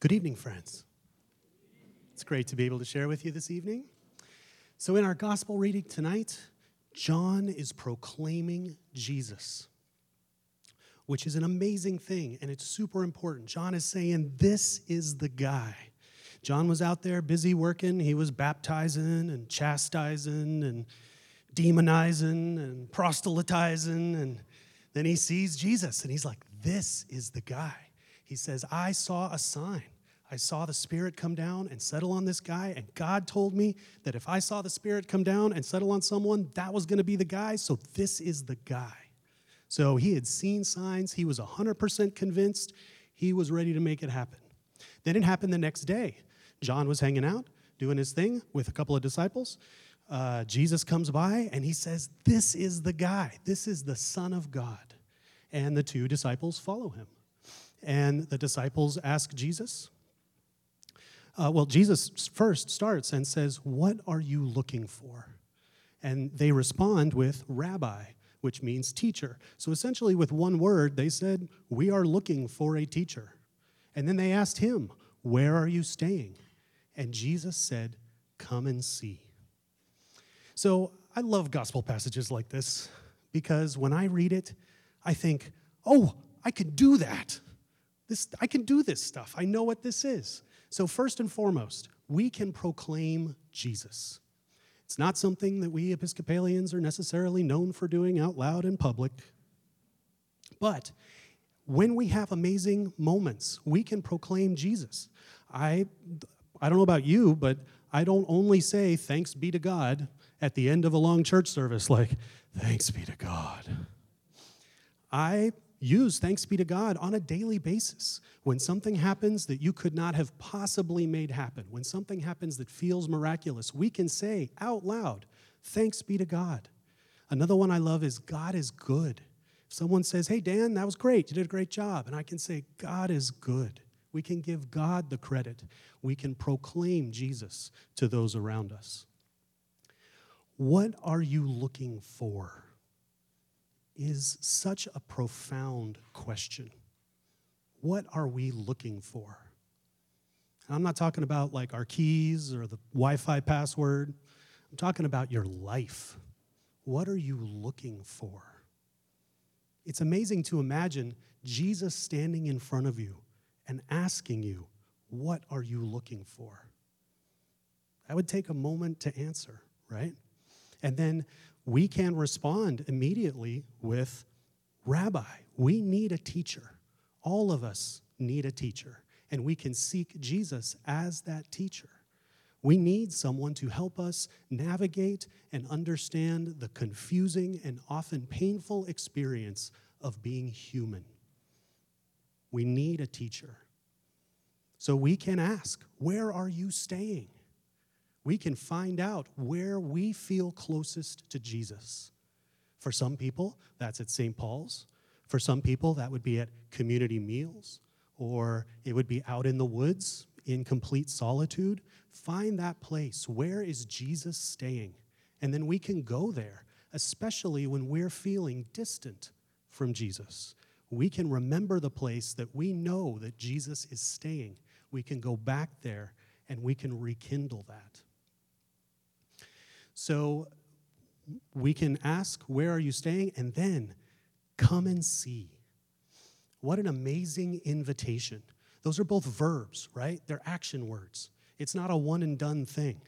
Good evening, friends. It's great to be able to share with you this evening. So, in our gospel reading tonight, John is proclaiming Jesus, which is an amazing thing and it's super important. John is saying, This is the guy. John was out there busy working, he was baptizing and chastising and demonizing and proselytizing. And then he sees Jesus and he's like, This is the guy. He says, I saw a sign. I saw the Spirit come down and settle on this guy, and God told me that if I saw the Spirit come down and settle on someone, that was going to be the guy, so this is the guy. So he had seen signs, he was 100% convinced, he was ready to make it happen. Then it happened the next day. John was hanging out, doing his thing with a couple of disciples. Uh, Jesus comes by and he says, This is the guy, this is the Son of God. And the two disciples follow him. And the disciples ask Jesus, uh, well, Jesus first starts and says, What are you looking for? And they respond with rabbi, which means teacher. So essentially, with one word, they said, We are looking for a teacher. And then they asked him, Where are you staying? And Jesus said, Come and see. So I love gospel passages like this because when I read it, I think, Oh, I could do that. This, I can do this stuff. I know what this is. So, first and foremost, we can proclaim Jesus. It's not something that we Episcopalians are necessarily known for doing out loud in public. But when we have amazing moments, we can proclaim Jesus. I, I don't know about you, but I don't only say thanks be to God at the end of a long church service, like, thanks be to God. I use thanks be to God on a daily basis. When something happens that you could not have possibly made happen, when something happens that feels miraculous, we can say out loud, thanks be to God. Another one I love is God is good. If someone says, hey, Dan, that was great, you did a great job, and I can say, God is good. We can give God the credit. We can proclaim Jesus to those around us. What are you looking for? Is such a profound question. What are we looking for? I'm not talking about like our keys or the Wi Fi password. I'm talking about your life. What are you looking for? It's amazing to imagine Jesus standing in front of you and asking you, What are you looking for? That would take a moment to answer, right? And then we can respond immediately with Rabbi, we need a teacher. All of us need a teacher, and we can seek Jesus as that teacher. We need someone to help us navigate and understand the confusing and often painful experience of being human. We need a teacher. So we can ask, Where are you staying? We can find out where we feel closest to Jesus. For some people, that's at St. Paul's. For some people, that would be at community meals, or it would be out in the woods in complete solitude. Find that place. Where is Jesus staying? And then we can go there, especially when we're feeling distant from Jesus. We can remember the place that we know that Jesus is staying. We can go back there and we can rekindle that. So we can ask, Where are you staying? And then come and see. What an amazing invitation. Those are both verbs, right? They're action words. It's not a one and done thing.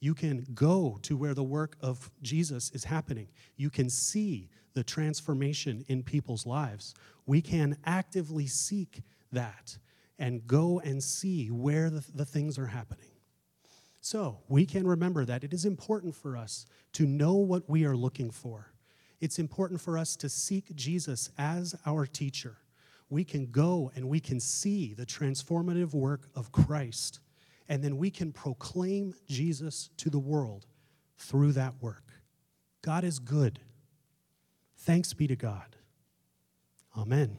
You can go to where the work of Jesus is happening. You can see the transformation in people's lives. We can actively seek that and go and see where the, the things are happening. So we can remember that it is important for us to know what we are looking for. It's important for us to seek Jesus as our teacher. We can go and we can see the transformative work of Christ, and then we can proclaim Jesus to the world through that work. God is good. Thanks be to God. Amen.